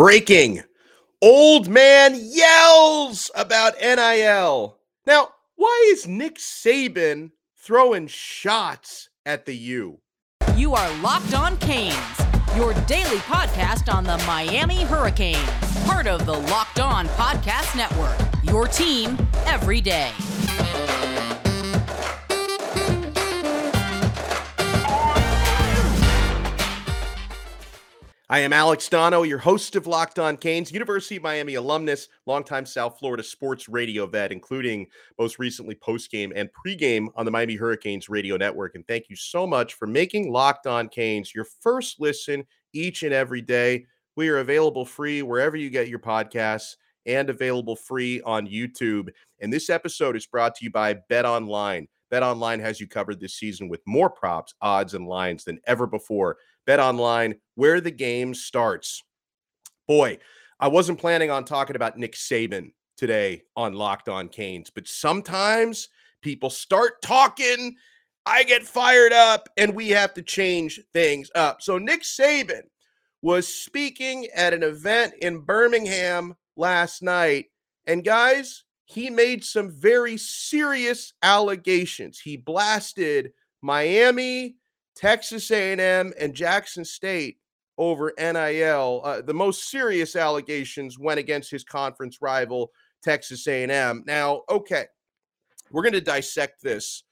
Breaking. Old man yells about NIL. Now, why is Nick Saban throwing shots at the U? You are Locked On Canes, your daily podcast on the Miami Hurricanes, part of the Locked On Podcast Network. Your team every day. I am Alex Donno, your host of Locked On Canes, University of Miami alumnus, longtime South Florida sports radio vet, including most recently postgame and pregame on the Miami Hurricanes radio network. And thank you so much for making Locked On Canes your first listen each and every day. We are available free wherever you get your podcasts and available free on YouTube. And this episode is brought to you by Bet Online. Bet Online has you covered this season with more props, odds, and lines than ever before. Bet Online, where the game starts. Boy, I wasn't planning on talking about Nick Saban today on Locked On Canes, but sometimes people start talking, I get fired up, and we have to change things up. So, Nick Saban was speaking at an event in Birmingham last night, and guys, he made some very serious allegations. He blasted Miami Texas A&M and Jackson State over NIL. Uh, the most serious allegations went against his conference rival Texas A&M. Now, okay, we're going to dissect this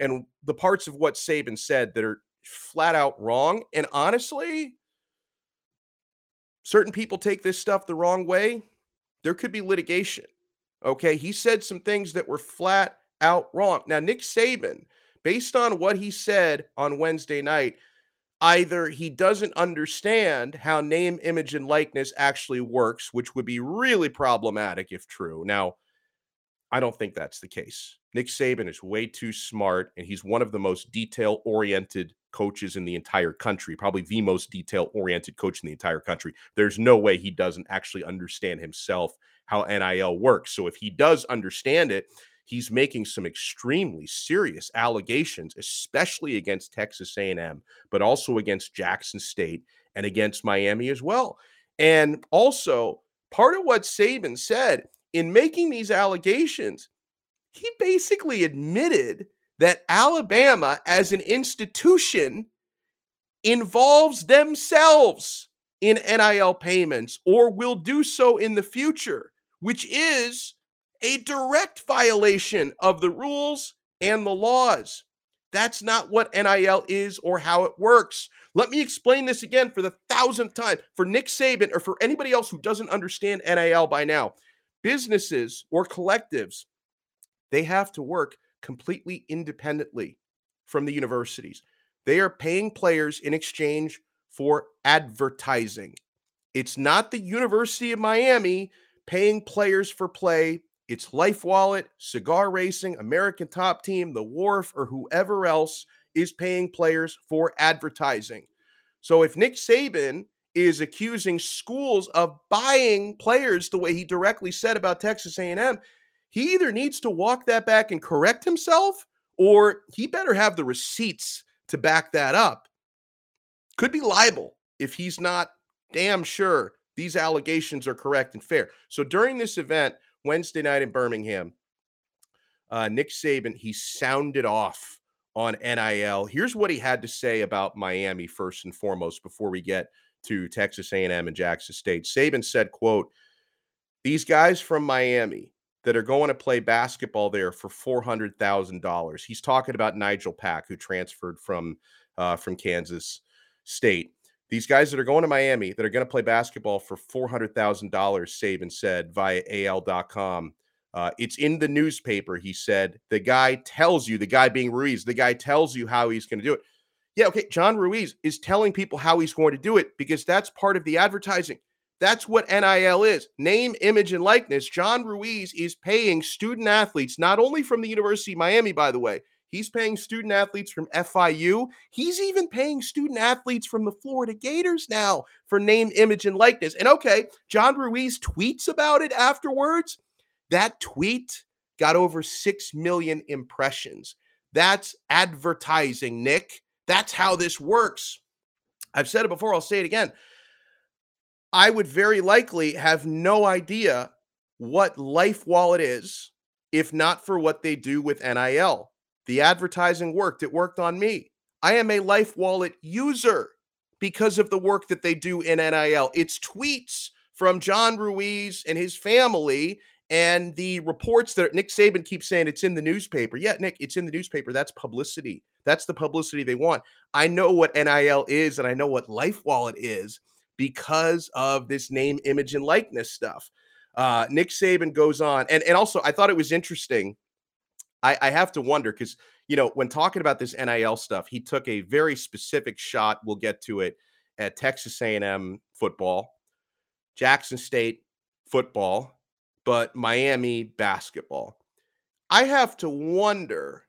and the parts of what Saban said that are flat out wrong. And honestly, certain people take this stuff the wrong way. There could be litigation. Okay, he said some things that were flat out wrong. Now, Nick Saban based on what he said on Wednesday night, either he doesn't understand how name, image, and likeness actually works, which would be really problematic if true. Now, I don't think that's the case. Nick Saban is way too smart, and he's one of the most detail oriented coaches in the entire country, probably the most detail oriented coach in the entire country. There's no way he doesn't actually understand himself how NIL works. So if he does understand it, he's making some extremely serious allegations especially against Texas A&M but also against Jackson State and against Miami as well. And also part of what Saban said in making these allegations he basically admitted that Alabama as an institution involves themselves in NIL payments or will do so in the future which is a direct violation of the rules and the laws. That's not what NIL is or how it works. Let me explain this again for the thousandth time for Nick Saban or for anybody else who doesn't understand NIL by now. Businesses or collectives, they have to work completely independently from the universities. They are paying players in exchange for advertising. It's not the University of Miami paying players for play it's Life Wallet, Cigar Racing, American Top Team, The Wharf, or whoever else is paying players for advertising. So if Nick Saban is accusing schools of buying players the way he directly said about Texas A&M, he either needs to walk that back and correct himself or he better have the receipts to back that up. Could be liable if he's not damn sure these allegations are correct and fair. So during this event, Wednesday night in Birmingham. Uh, Nick Saban, he sounded off on NIL. Here's what he had to say about Miami first and foremost before we get to Texas A&M and Jackson State. Saban said, quote, these guys from Miami that are going to play basketball there for $400,000. He's talking about Nigel Pack who transferred from uh, from Kansas State. These guys that are going to Miami that are going to play basketball for $400,000, Saban said via AL.com. Uh, it's in the newspaper, he said. The guy tells you, the guy being Ruiz, the guy tells you how he's going to do it. Yeah, okay. John Ruiz is telling people how he's going to do it because that's part of the advertising. That's what NIL is name, image, and likeness. John Ruiz is paying student athletes, not only from the University of Miami, by the way, He's paying student athletes from FIU. He's even paying student athletes from the Florida Gators now for name, image, and likeness. And okay, John Ruiz tweets about it afterwards. That tweet got over 6 million impressions. That's advertising, Nick. That's how this works. I've said it before, I'll say it again. I would very likely have no idea what Life Wallet is if not for what they do with NIL. The advertising worked, it worked on me. I am a Life Wallet user because of the work that they do in NIL. It's tweets from John Ruiz and his family and the reports that Nick Saban keeps saying it's in the newspaper. Yeah, Nick, it's in the newspaper. That's publicity. That's the publicity they want. I know what NIL is and I know what Life Wallet is because of this name, image, and likeness stuff. Uh, Nick Saban goes on, and and also I thought it was interesting. I, I have to wonder because you know when talking about this NIL stuff, he took a very specific shot. We'll get to it at Texas A&M football, Jackson State football, but Miami basketball. I have to wonder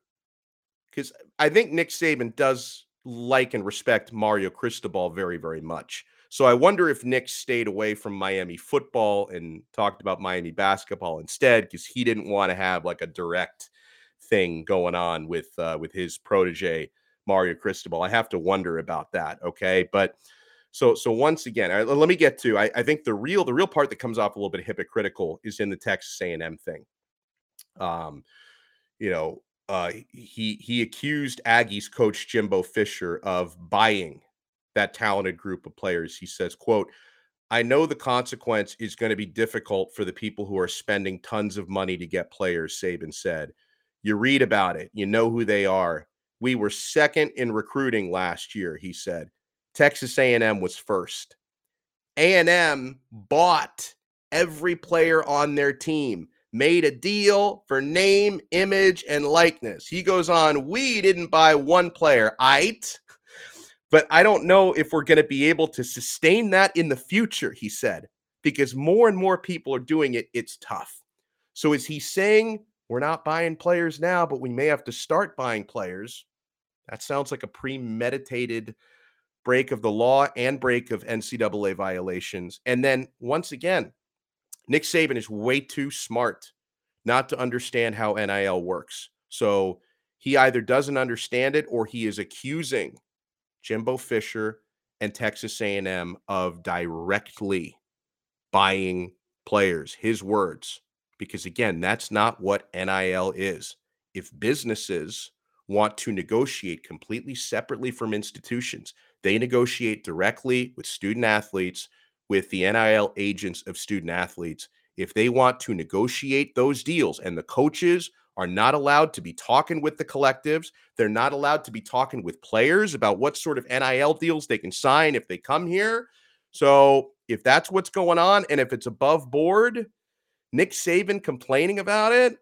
because I think Nick Saban does like and respect Mario Cristobal very, very much. So I wonder if Nick stayed away from Miami football and talked about Miami basketball instead because he didn't want to have like a direct thing going on with uh, with his protege Mario Cristobal. I have to wonder about that. Okay, but so so once again, right, let me get to. I, I think the real the real part that comes off a little bit hypocritical is in the Texas A&M thing. Um, you know, uh, he he accused Aggies coach Jimbo Fisher of buying that talented group of players. He says, quote, I know the consequence is going to be difficult for the people who are spending tons of money to get players, Saban said. You read about it, you know who they are. We were second in recruiting last year, he said. Texas A&M was first. A&M bought every player on their team, made a deal for name, image, and likeness. He goes on, we didn't buy one player. It but I don't know if we're going to be able to sustain that in the future, he said, because more and more people are doing it. It's tough. So is he saying we're not buying players now, but we may have to start buying players? That sounds like a premeditated break of the law and break of NCAA violations. And then once again, Nick Saban is way too smart not to understand how NIL works. So he either doesn't understand it or he is accusing Jimbo Fisher and Texas A&M of directly buying players, his words, because again, that's not what NIL is. If businesses want to negotiate completely separately from institutions, they negotiate directly with student athletes, with the NIL agents of student athletes. If they want to negotiate those deals and the coaches are not allowed to be talking with the collectives. They're not allowed to be talking with players about what sort of NIL deals they can sign if they come here. So, if that's what's going on and if it's above board, Nick Saban complaining about it,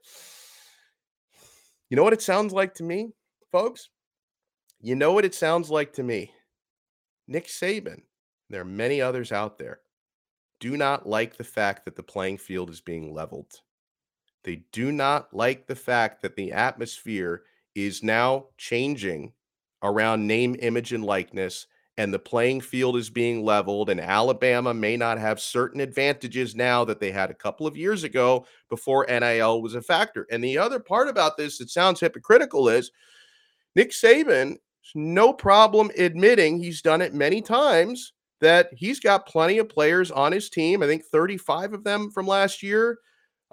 you know what it sounds like to me, folks? You know what it sounds like to me? Nick Saban, there are many others out there, do not like the fact that the playing field is being leveled. They do not like the fact that the atmosphere is now changing around name, image, and likeness, and the playing field is being leveled. And Alabama may not have certain advantages now that they had a couple of years ago before NIL was a factor. And the other part about this that sounds hypocritical is Nick Saban, no problem admitting he's done it many times that he's got plenty of players on his team. I think 35 of them from last year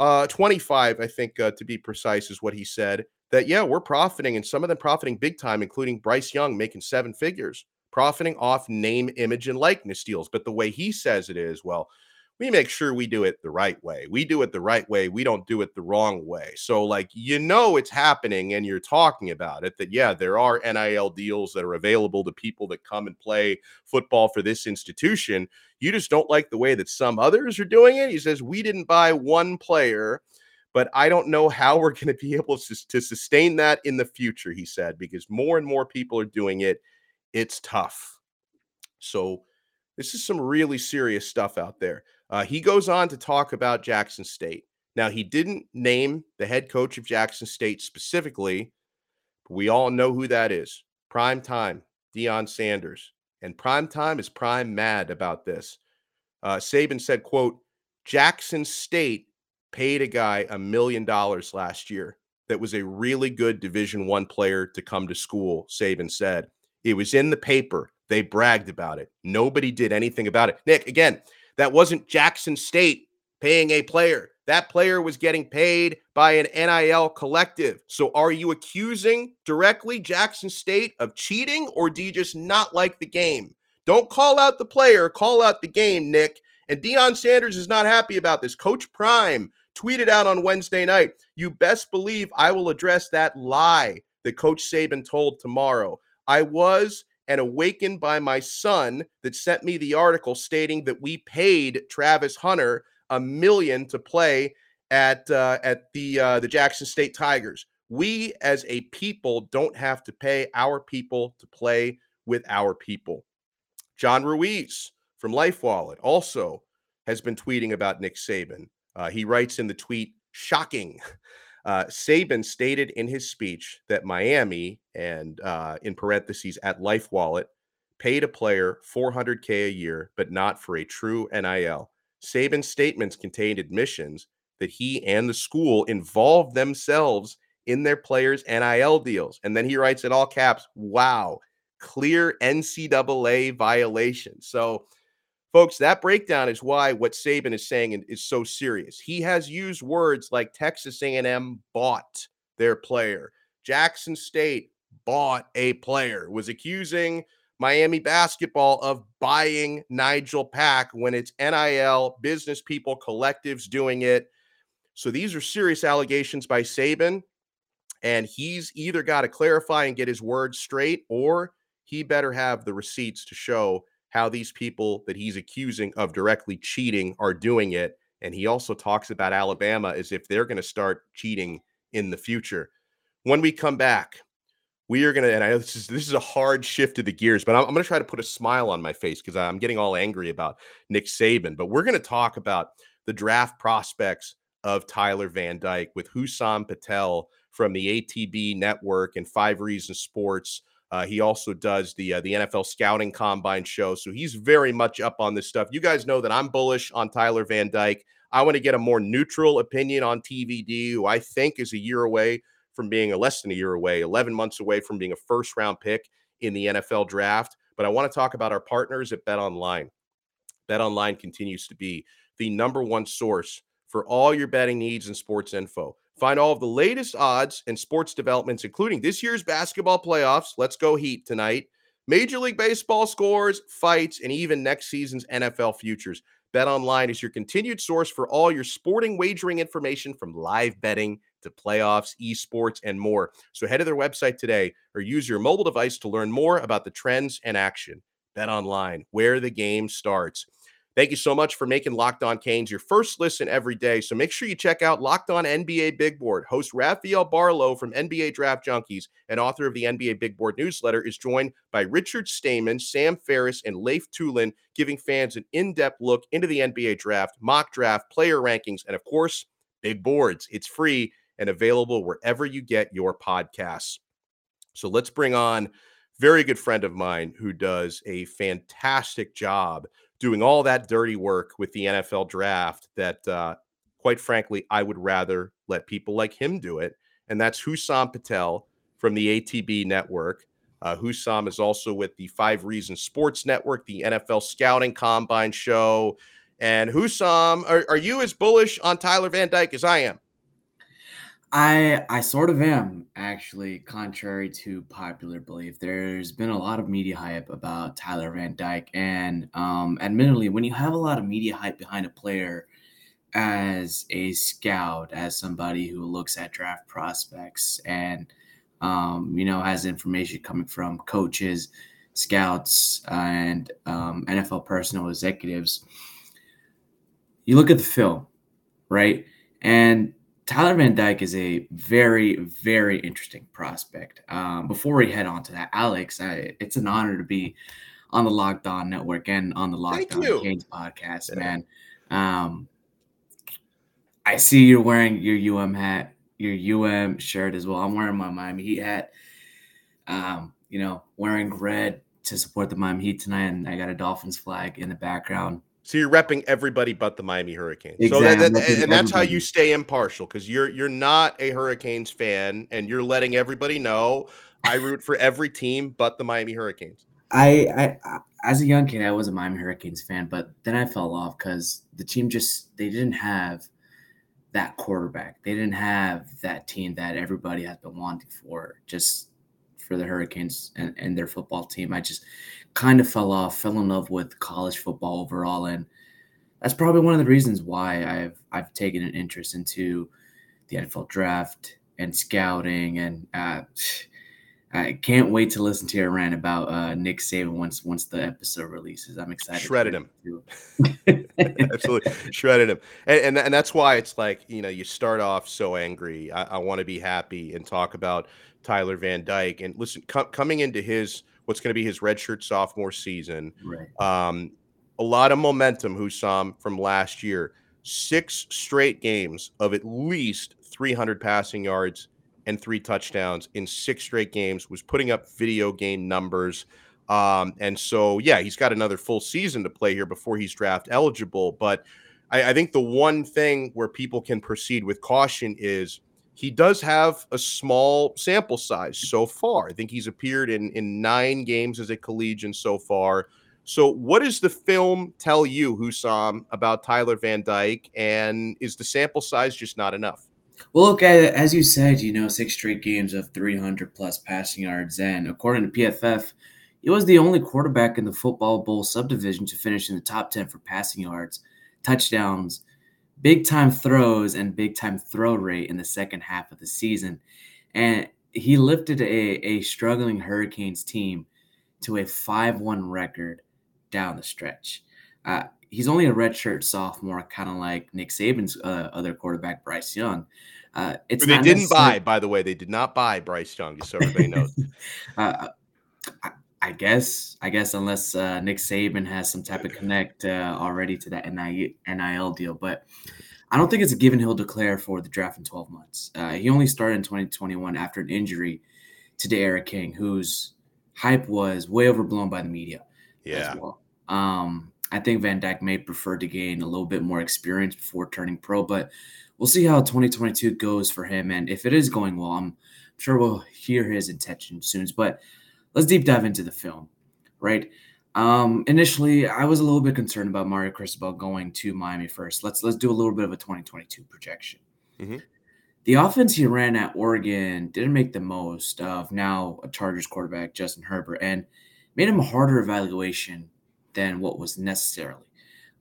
uh, 25, I think, uh, to be precise, is what he said. That, yeah, we're profiting, and some of them profiting big time, including Bryce Young making seven figures, profiting off name, image, and likeness deals. But the way he says it is, well, we make sure we do it the right way. We do it the right way. We don't do it the wrong way. So, like, you know, it's happening and you're talking about it that, yeah, there are NIL deals that are available to people that come and play football for this institution. You just don't like the way that some others are doing it. He says, we didn't buy one player, but I don't know how we're going to be able to, to sustain that in the future, he said, because more and more people are doing it. It's tough. So, this is some really serious stuff out there. Uh, he goes on to talk about Jackson State. Now, he didn't name the head coach of Jackson State specifically, but we all know who that is. Prime time, Deion Sanders. And prime time is prime mad about this. Uh, Saban said, quote, Jackson State paid a guy a million dollars last year that was a really good division one player to come to school saban said it was in the paper they bragged about it nobody did anything about it nick again That wasn't Jackson State paying a player. That player was getting paid by an NIL collective. So are you accusing directly Jackson State of cheating or do you just not like the game? Don't call out the player, call out the game, Nick. And Deion Sanders is not happy about this. Coach Prime tweeted out on Wednesday night, you best believe I will address that lie that Coach Saban told tomorrow. I was and awakened by my son that sent me the article stating that we paid Travis Hunter a million to play at uh, at the uh, the Jackson State Tigers. We as a people don't have to pay our people to play with our people. John Ruiz from Life Wallet also has been tweeting about Nick Saban. Uh, he writes in the tweet, "Shocking." Uh, Saban stated in his speech that Miami and uh, in parentheses at Life Wallet paid a player 400k a year, but not for a true NIL. Saban's statements contained admissions that he and the school involved themselves in their players' NIL deals. And then he writes in all caps, wow, clear NCAA violation. So, folks, that breakdown is why what Saban is saying is so serious. He has used words like Texas A&M bought their player, Jackson State bought a player, was accusing – Miami basketball of buying Nigel Pack when it's NIL, business people, collectives doing it. So these are serious allegations by Saban. And he's either got to clarify and get his words straight, or he better have the receipts to show how these people that he's accusing of directly cheating are doing it. And he also talks about Alabama as if they're going to start cheating in the future. When we come back, we are gonna, and I know this is this is a hard shift to the gears, but I'm, I'm gonna try to put a smile on my face because I'm getting all angry about Nick Saban. But we're gonna talk about the draft prospects of Tyler Van Dyke with Hussam Patel from the ATB Network and Five Reasons Sports. Uh, he also does the uh, the NFL Scouting Combine show, so he's very much up on this stuff. You guys know that I'm bullish on Tyler Van Dyke. I want to get a more neutral opinion on TVD, who I think is a year away from being a less than a year away, 11 months away from being a first round pick in the NFL draft. But I want to talk about our partners at Bet Online. Bet Online continues to be the number one source for all your betting needs and sports info. Find all of the latest odds and sports developments, including this year's basketball playoffs. Let's go Heat tonight. Major League Baseball scores, fights, and even next season's NFL futures. Bet Online is your continued source for all your sporting wagering information from live betting to playoffs, esports, and more. So head to their website today or use your mobile device to learn more about the trends and action. Bet online, where the game starts. Thank you so much for making Locked On Canes your first listen every day. So make sure you check out Locked On NBA Big Board. Host Rafael Barlowe from NBA Draft Junkies and author of the NBA Big Board newsletter is joined by Richard Stayman, Sam Ferris, and Leif Thulin, giving fans an in depth look into the NBA draft, mock draft, player rankings, and of course, big boards. It's free and available wherever you get your podcasts. So let's bring on very good friend of mine who does a fantastic job doing all that dirty work with the NFL draft that uh, quite frankly I would rather let people like him do it and that's Hussam Patel from the ATB network. Uh, Hussam is also with the Five Reasons Sports Network, the NFL Scouting Combine Show. And Hussam, are, are you as bullish on Tyler Van Dyke as I am? I I sort of am actually, contrary to popular belief. There's been a lot of media hype about Tyler Van Dyke, and um, admittedly, when you have a lot of media hype behind a player, as a scout, as somebody who looks at draft prospects, and um, you know has information coming from coaches, scouts, and um, NFL personnel executives, you look at the film, right, and Tyler Van Dyke is a very, very interesting prospect. Um, before we head on to that, Alex, I, it's an honor to be on the Locked On Network and on the Locked On Canes podcast, yeah. man. Um, I see you're wearing your UM hat, your UM shirt as well. I'm wearing my Miami Heat hat. Um, you know, wearing red to support the Miami Heat tonight, and I got a Dolphins flag in the background. So you're repping everybody but the Miami Hurricanes. Exactly. So that, that, and that's how you stay impartial because you're you're not a Hurricanes fan and you're letting everybody know I root for every team but the Miami Hurricanes. I I as a young kid, I was a Miami Hurricanes fan, but then I fell off because the team just they didn't have that quarterback. They didn't have that team that everybody has been wanting for just for the Hurricanes and, and their football team. I just kind of fell off, fell in love with college football overall, and that's probably one of the reasons why I've I've taken an interest into the NFL draft and scouting and uh, I can't wait to listen to your rant about uh, Nick Saban once once the episode releases. I'm excited. Shredded him. Absolutely shredded him, and, and, and that's why it's like you know you start off so angry. I, I want to be happy and talk about Tyler Van Dyke and listen co- coming into his what's going to be his redshirt sophomore season. Right. Um, a lot of momentum, Hussam, from last year. Six straight games of at least 300 passing yards and three touchdowns in six straight games, was putting up video game numbers. Um, and so, yeah, he's got another full season to play here before he's draft eligible. But I, I think the one thing where people can proceed with caution is he does have a small sample size so far. I think he's appeared in in nine games as a collegian so far. So, what does the film tell you, Hussam, about Tyler Van Dyke? And is the sample size just not enough? Well, look, as you said, you know, six straight games of 300 plus passing yards. And according to PFF, he was the only quarterback in the Football Bowl subdivision to finish in the top 10 for passing yards, touchdowns, big time throws, and big time throw rate in the second half of the season. And he lifted a, a struggling Hurricanes team to a 5 1 record down the stretch. Uh, he's only a redshirt sophomore, kind of like Nick Saban's uh, other quarterback, Bryce Young. Uh, it's they didn't buy, by the way, they did not buy Bryce Young, just so everybody knows. uh, I, I, guess, I guess, unless uh, Nick Saban has some type of connect uh, already to that NIL deal, but I don't think it's a given he'll declare for the draft in 12 months. Uh, he only started in 2021 after an injury to D'Eriq King, whose hype was way overblown by the media. Yeah. Well. Um, I think Van Dyke may prefer to gain a little bit more experience before turning pro, but we'll see how 2022 goes for him. And if it is going well, I'm sure we'll hear his intention soon. But let's deep dive into the film, right? Um, initially, I was a little bit concerned about Mario Cristobal going to Miami first. Let's let's do a little bit of a 2022 projection. Mm-hmm. The offense he ran at Oregon didn't make the most of now a Chargers quarterback Justin Herbert and made him a harder evaluation than what was necessarily.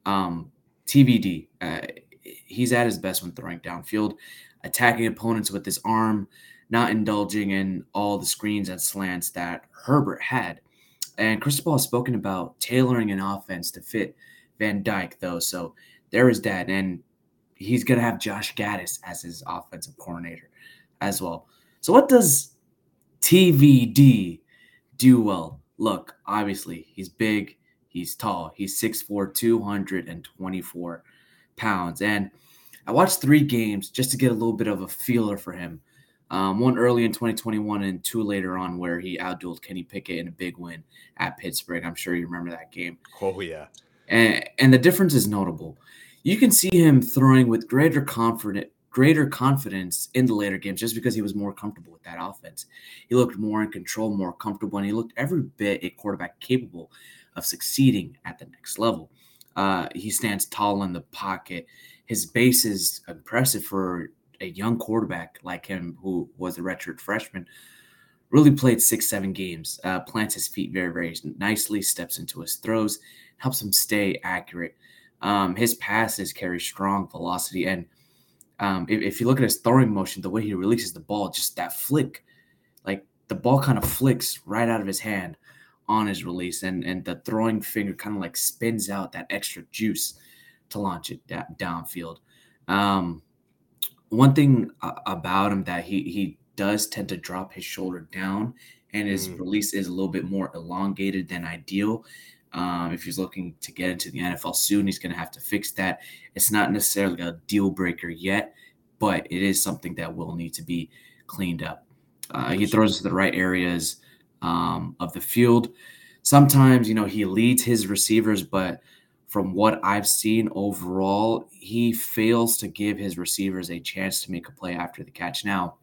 Um, TVD, uh, he's at his best when throwing downfield, attacking opponents with his arm, not indulging in all the screens and slants that Herbert had. And Cristobal has spoken about tailoring an offense to fit Van Dyke, though. So there is that. And he's going to have Josh Gattis as his offensive coordinator as well. So, what does TVD do well? Look, obviously, he's big, He's tall. He's 6'4, 224 pounds. And I watched three games just to get a little bit of a feeler for him. Um, one early in 2021 and two later on where he outdueled Kenny Pickett in a big win at Pittsburgh. I'm sure you remember that game. Oh, yeah. And, and the difference is notable. You can see him throwing with greater confidence greater confidence in the later games just because he was more comfortable with that offense. He looked more in control, more comfortable, and he looked every bit a quarterback capable of succeeding at the next level. Uh, he stands tall in the pocket. His base is impressive for a young quarterback like him, who was a redshirt freshman. Really played six, seven games. Uh, plants his feet very, very nicely. Steps into his throws, helps him stay accurate. Um, his passes carry strong velocity, and um, if, if you look at his throwing motion, the way he releases the ball, just that flick, like the ball kind of flicks right out of his hand on his release, and and the throwing finger kind of like spins out that extra juice to launch it da- downfield. Um, one thing about him that he he does tend to drop his shoulder down, and his mm. release is a little bit more elongated than ideal. Um, if he's looking to get into the NFL soon, he's going to have to fix that. It's not necessarily a deal breaker yet, but it is something that will need to be cleaned up. Uh, he throws to the right areas um, of the field. Sometimes, you know, he leads his receivers, but from what I've seen overall, he fails to give his receivers a chance to make a play after the catch. Now,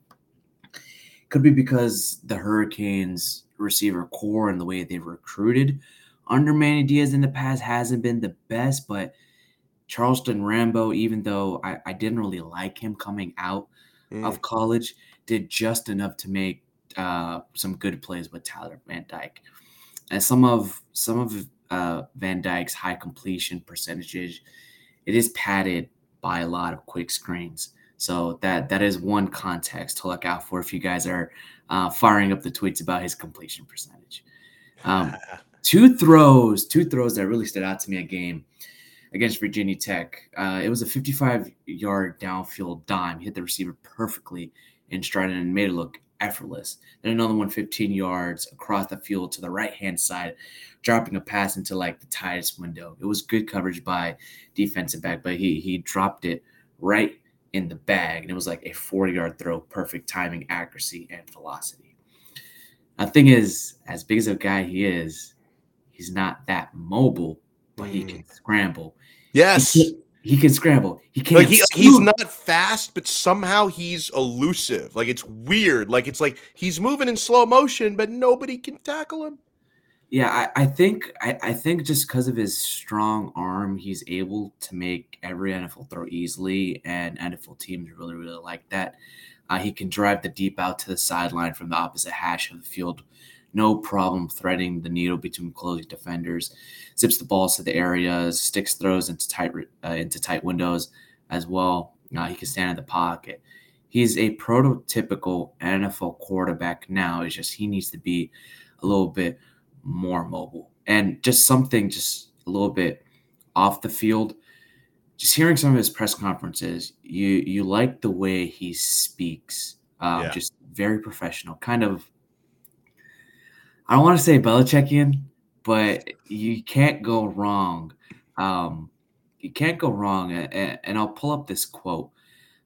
could be because the Hurricanes receiver corps and the way they've recruited under Manny Diaz in the past hasn't been the best, but Charleston Rambo, even though I, I didn't really like him coming out mm. of college, did just enough to make uh, some good plays with Tyler Van Dyke. And some of some of uh, Van Dyke's high completion percentages, it is padded by a lot of quick screens. So that that is one context to look out for if you guys are uh, firing up the tweets about his completion percentage. Um, two throws, two throws that really stood out to me a game against Virginia Tech. Uh, it was a 55 yard downfield dime, hit the receiver perfectly in stride and made it look effortless. Then another one 15 yards across the field to the right hand side, dropping a pass into like the tightest window. It was good coverage by defensive back, but he he dropped it right in the bag, and it was like a 40 yard throw, perfect timing, accuracy, and velocity. The thing is, as big as a guy he is, he's not that mobile, but he can mm. scramble. Yes. He he can scramble. He can't. Like he, he's not fast, but somehow he's elusive. Like it's weird. Like it's like he's moving in slow motion, but nobody can tackle him. Yeah, I, I think I, I think just because of his strong arm, he's able to make every NFL throw easily, and NFL teams really really like that. Uh, he can drive the deep out to the sideline from the opposite hash of the field, no problem threading the needle between closing defenders. Zips the balls to the areas, sticks throws into tight uh, into tight windows as well. Uh, he can stand in the pocket. He's a prototypical NFL quarterback now. It's just he needs to be a little bit more mobile and just something just a little bit off the field. Just hearing some of his press conferences, you you like the way he speaks. Um, yeah. Just very professional, kind of. I don't want to say Belichickian, but you can't go wrong. Um, you can't go wrong. And, I'll pull up this quote.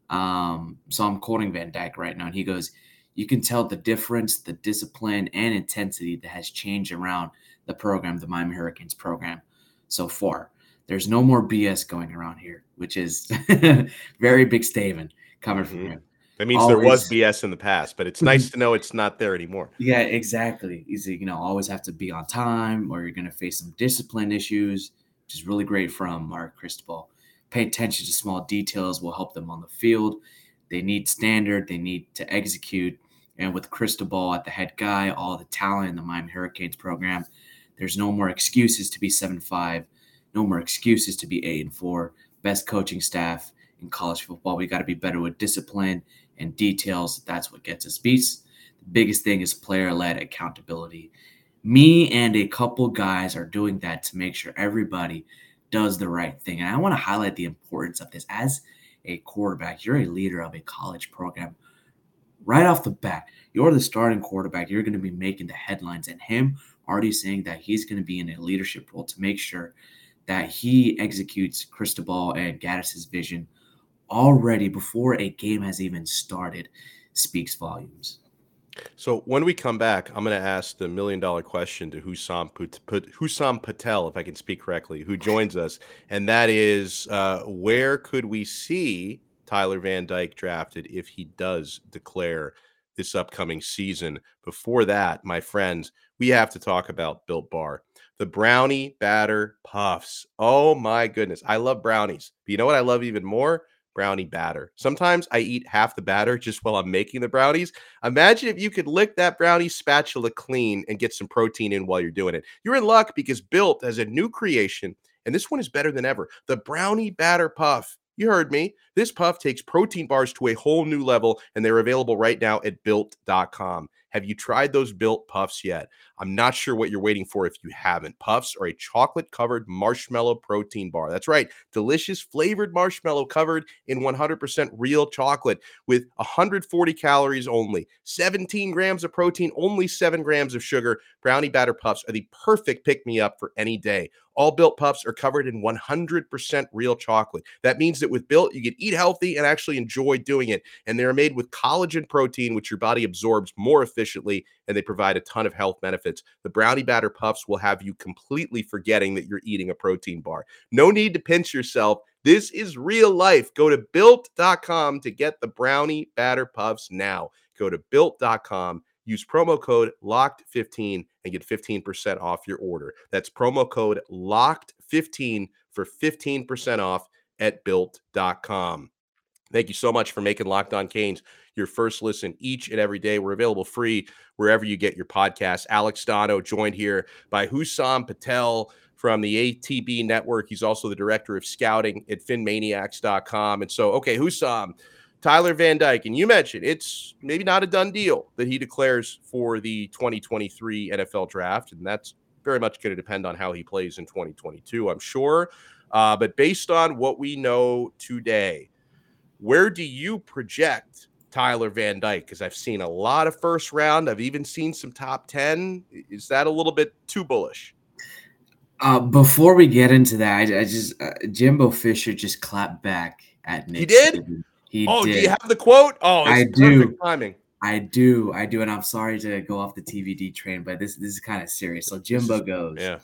Um, so I'm quoting Van Dyke right now, and he goes, you can tell the difference, the discipline, and intensity that has changed around the program, the Miami Hurricanes program, so far. There's no more BS going around here, which is very big statement coming mm-hmm. from him. That means always, there was BS in the past, but it's mm-hmm. nice to know it's not there anymore. Yeah, exactly. Easy, you know, always have to be on time, or you're going to face some discipline issues, which is really great from Mark Cristobal. Pay attention to small details will help them on the field. They need standard, they need to execute. And with Cristobal at the head guy, all the talent in the Miami Hurricanes program, there's no more excuses to be 7 5, no more excuses to be 8 and 4. Best coaching staff in college football. We got to be better with discipline and details. That's what gets us beats. The biggest thing is player led accountability. Me and a couple guys are doing that to make sure everybody does the right thing. And I want to highlight the importance of this as a quarterback, you're a leader of a college program. Right off the bat, you're the starting quarterback. You're going to be making the headlines, and him already saying that he's going to be in a leadership role to make sure that he executes Cristobal and Gattis's vision already before a game has even started speaks volumes. So when we come back, I'm going to ask the million dollar question to Husam, Husam Patel, if I can speak correctly, who joins us, and that is uh, where could we see Tyler Van Dyke drafted if he does declare this upcoming season? Before that, my friends, we have to talk about Built Bar. The brownie batter puffs. Oh my goodness. I love brownies. But you know what I love even more? Brownie batter. Sometimes I eat half the batter just while I'm making the brownies. Imagine if you could lick that brownie spatula clean and get some protein in while you're doing it. You're in luck because Built has a new creation, and this one is better than ever the brownie batter puff. You heard me. This puff takes protein bars to a whole new level, and they're available right now at built.com. Have you tried those built puffs yet? I'm not sure what you're waiting for if you haven't. Puffs are a chocolate covered marshmallow protein bar. That's right, delicious flavored marshmallow covered in 100% real chocolate with 140 calories only, 17 grams of protein, only 7 grams of sugar. Brownie batter puffs are the perfect pick me up for any day. All built puffs are covered in 100% real chocolate. That means that with built, you can eat healthy and actually enjoy doing it. And they're made with collagen protein, which your body absorbs more efficiently, and they provide a ton of health benefits. The brownie batter puffs will have you completely forgetting that you're eating a protein bar. No need to pinch yourself. This is real life. Go to built.com to get the brownie batter puffs now. Go to built.com Use promo code LOCKED15 and get 15% off your order. That's promo code LOCKED15 for 15% off at built.com. Thank you so much for making Locked On Canes your first listen each and every day. We're available free wherever you get your podcasts. Alex Donno joined here by Husam Patel from the ATB network. He's also the director of scouting at finmaniacs.com. And so, okay, Husam, Tyler Van Dyke, and you mentioned it's maybe not a done deal that he declares for the 2023 NFL draft. And that's very much going to depend on how he plays in 2022, I'm sure. Uh, but based on what we know today, where do you project Tyler Van Dyke? Because I've seen a lot of first round. I've even seen some top 10. Is that a little bit too bullish? Uh, before we get into that, I, I just uh, Jimbo Fisher just clapped back at Nick. He did. He oh, did. do you have the quote? Oh, I do. Timing. I do, I do, and I'm sorry to go off the TVD train, but this this is kind of serious. So Jimbo goes, yeah.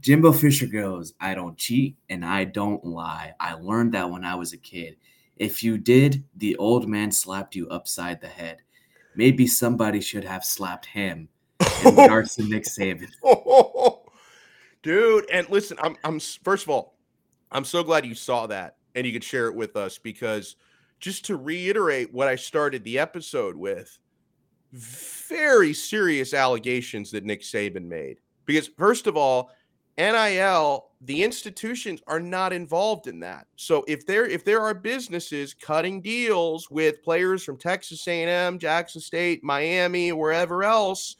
Jimbo Fisher goes, I don't cheat and I don't lie. I learned that when I was a kid. If you did, the old man slapped you upside the head. Maybe somebody should have slapped him. In regards to Nick Saban. Dude, and listen, I'm I'm first of all, I'm so glad you saw that and you could share it with us because just to reiterate what I started the episode with, very serious allegations that Nick Saban made. Because first of all, NIL, the institutions are not involved in that. So if there if there are businesses cutting deals with players from Texas A&M, Jackson State, Miami, wherever else,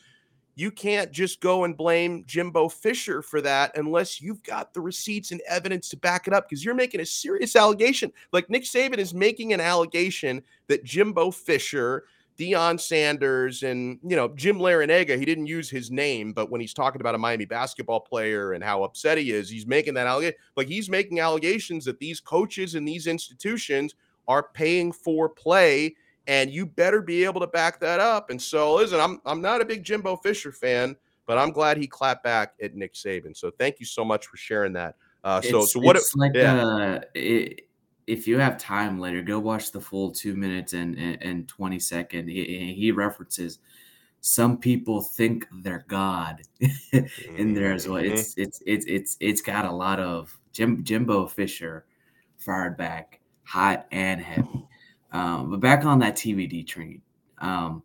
you can't just go and blame Jimbo Fisher for that unless you've got the receipts and evidence to back it up because you're making a serious allegation. Like Nick Saban is making an allegation that Jimbo Fisher, Deion Sanders, and you know, Jim Larrañaga, he didn't use his name, but when he's talking about a Miami basketball player and how upset he is, he's making that allegation. Like he's making allegations that these coaches and these institutions are paying for play and you better be able to back that up. And so, listen, I'm I'm not a big Jimbo Fisher fan, but I'm glad he clapped back at Nick Saban. So thank you so much for sharing that. Uh, so it's, so what? It's like yeah. uh, it, if you have time later, go watch the full two minutes and and, and twenty second. He, he references some people think they're God in there as well. It's Mm-hmm. it's it's it's it's got a lot of Jim Jimbo Fisher fired back hot and heavy. Um, but back on that TVD train, um,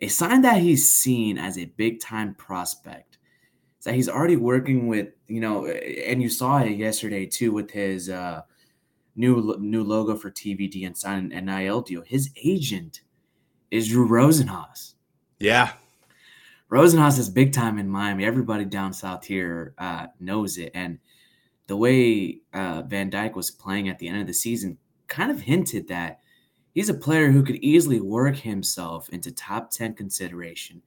a sign that he's seen as a big time prospect is that he's already working with, you know, and you saw it yesterday too with his uh, new new logo for TVD and sign an NIL deal. His agent is Drew Rosenhaus. Yeah. Rosenhaus is big time in Miami. Everybody down south here uh, knows it. And the way uh, Van Dyke was playing at the end of the season kind of hinted that he's a player who could easily work himself into top 10 consideration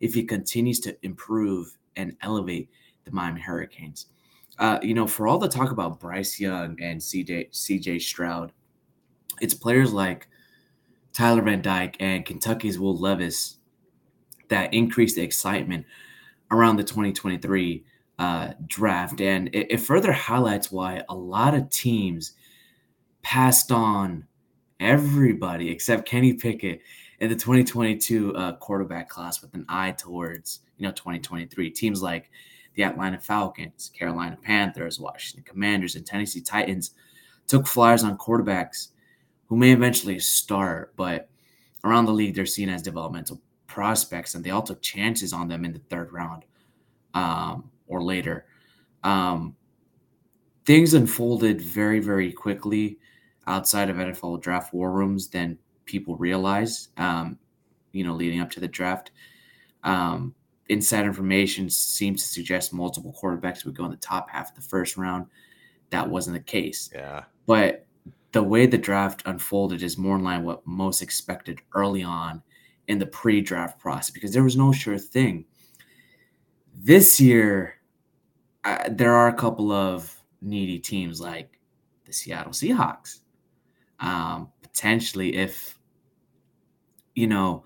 if he continues to improve and elevate the Miami Hurricanes. Uh, you know, for all the talk about Bryce Young and CJ, CJ Stroud, it's players like Tyler Van Dyke and Kentucky's Will Levis that increase the excitement around the 2023 uh, draft. And it, it further highlights why a lot of teams passed on everybody except Kenny Pickett in the 2022 uh, quarterback class with an eye towards you know 2023 teams like the Atlanta Falcons, Carolina Panthers, Washington Commanders, and Tennessee Titans took flyers on quarterbacks who may eventually start, but around the league they're seen as developmental prospects, and they all took chances on them in the third round um, or later. Um, things unfolded very, very quickly outside of NFL draft war rooms than people realize. Um, you know, leading up to the draft, um, inside information seems to suggest multiple quarterbacks would go in the top half of the first round. That wasn't the case. Yeah. But the way the draft unfolded is more in line what most expected early on in the pre-draft process because there was no sure thing. This year, uh, there are a couple of needy teams like the Seattle Seahawks. Um, potentially, if you know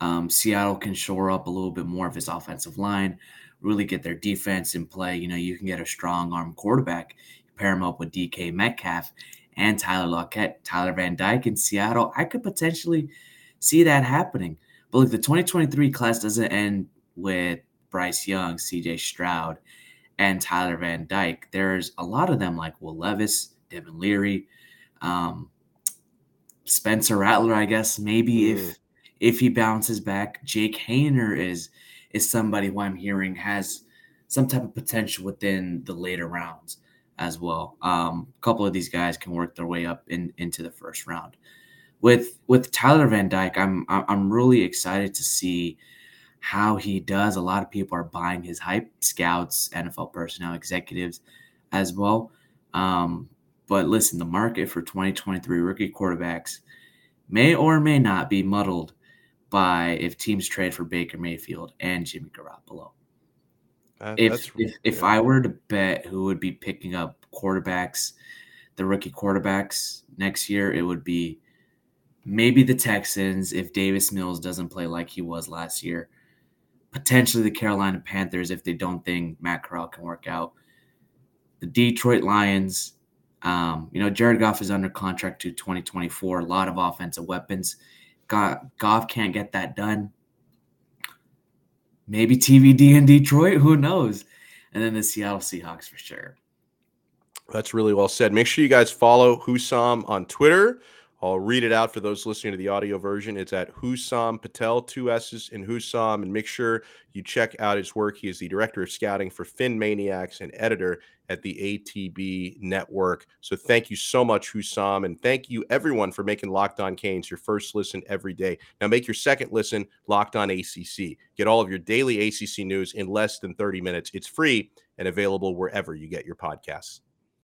um, Seattle can shore up a little bit more of his offensive line, really get their defense in play. You know, you can get a strong arm quarterback, pair him up with DK Metcalf and Tyler Lockett, Tyler Van Dyke in Seattle. I could potentially see that happening. But look, the 2023 class doesn't end with Bryce Young, CJ Stroud, and Tyler Van Dyke. There's a lot of them like Will Levis, Devin Leary, um, Spencer Rattler, I guess. Maybe mm. if if he bounces back, Jake Haener is is somebody who I'm hearing has some type of potential within the later rounds as well. Um, a couple of these guys can work their way up in, into the first round. With with Tyler Van Dyke, I'm I'm really excited to see how he does. A lot of people are buying his hype, scouts, NFL personnel, executives as well. Um, but listen, the market for 2023 rookie quarterbacks may or may not be muddled by if teams trade for Baker Mayfield and Jimmy Garoppolo. Uh, if if, if I were to bet who would be picking up quarterbacks, the rookie quarterbacks next year, it would be maybe the Texans if Davis Mills doesn't play like he was last year. Potentially the Carolina Panthers if they don't think Matt Corral can work out. The Detroit Lions, um, you know, Jared Goff is under contract to 2024. A lot of offensive weapons. Goff can't get that done. Maybe TVD in Detroit. Who knows? And then the Seattle Seahawks for sure. That's really well said. Make sure you guys follow Hussam on Twitter. I'll read it out for those listening to the audio version. It's at Hussam Patel, two S's in Hussam. And make sure you check out his work. He is the director of scouting for PhinManiacs and editor at the ATB network. So thank you so much, Hussam. And thank you, everyone, for making Locked On Canes your first listen every day. Now make your second listen Locked On ACC. Get all of your daily ACC news in less than 30 minutes. It's free and available wherever you get your podcasts.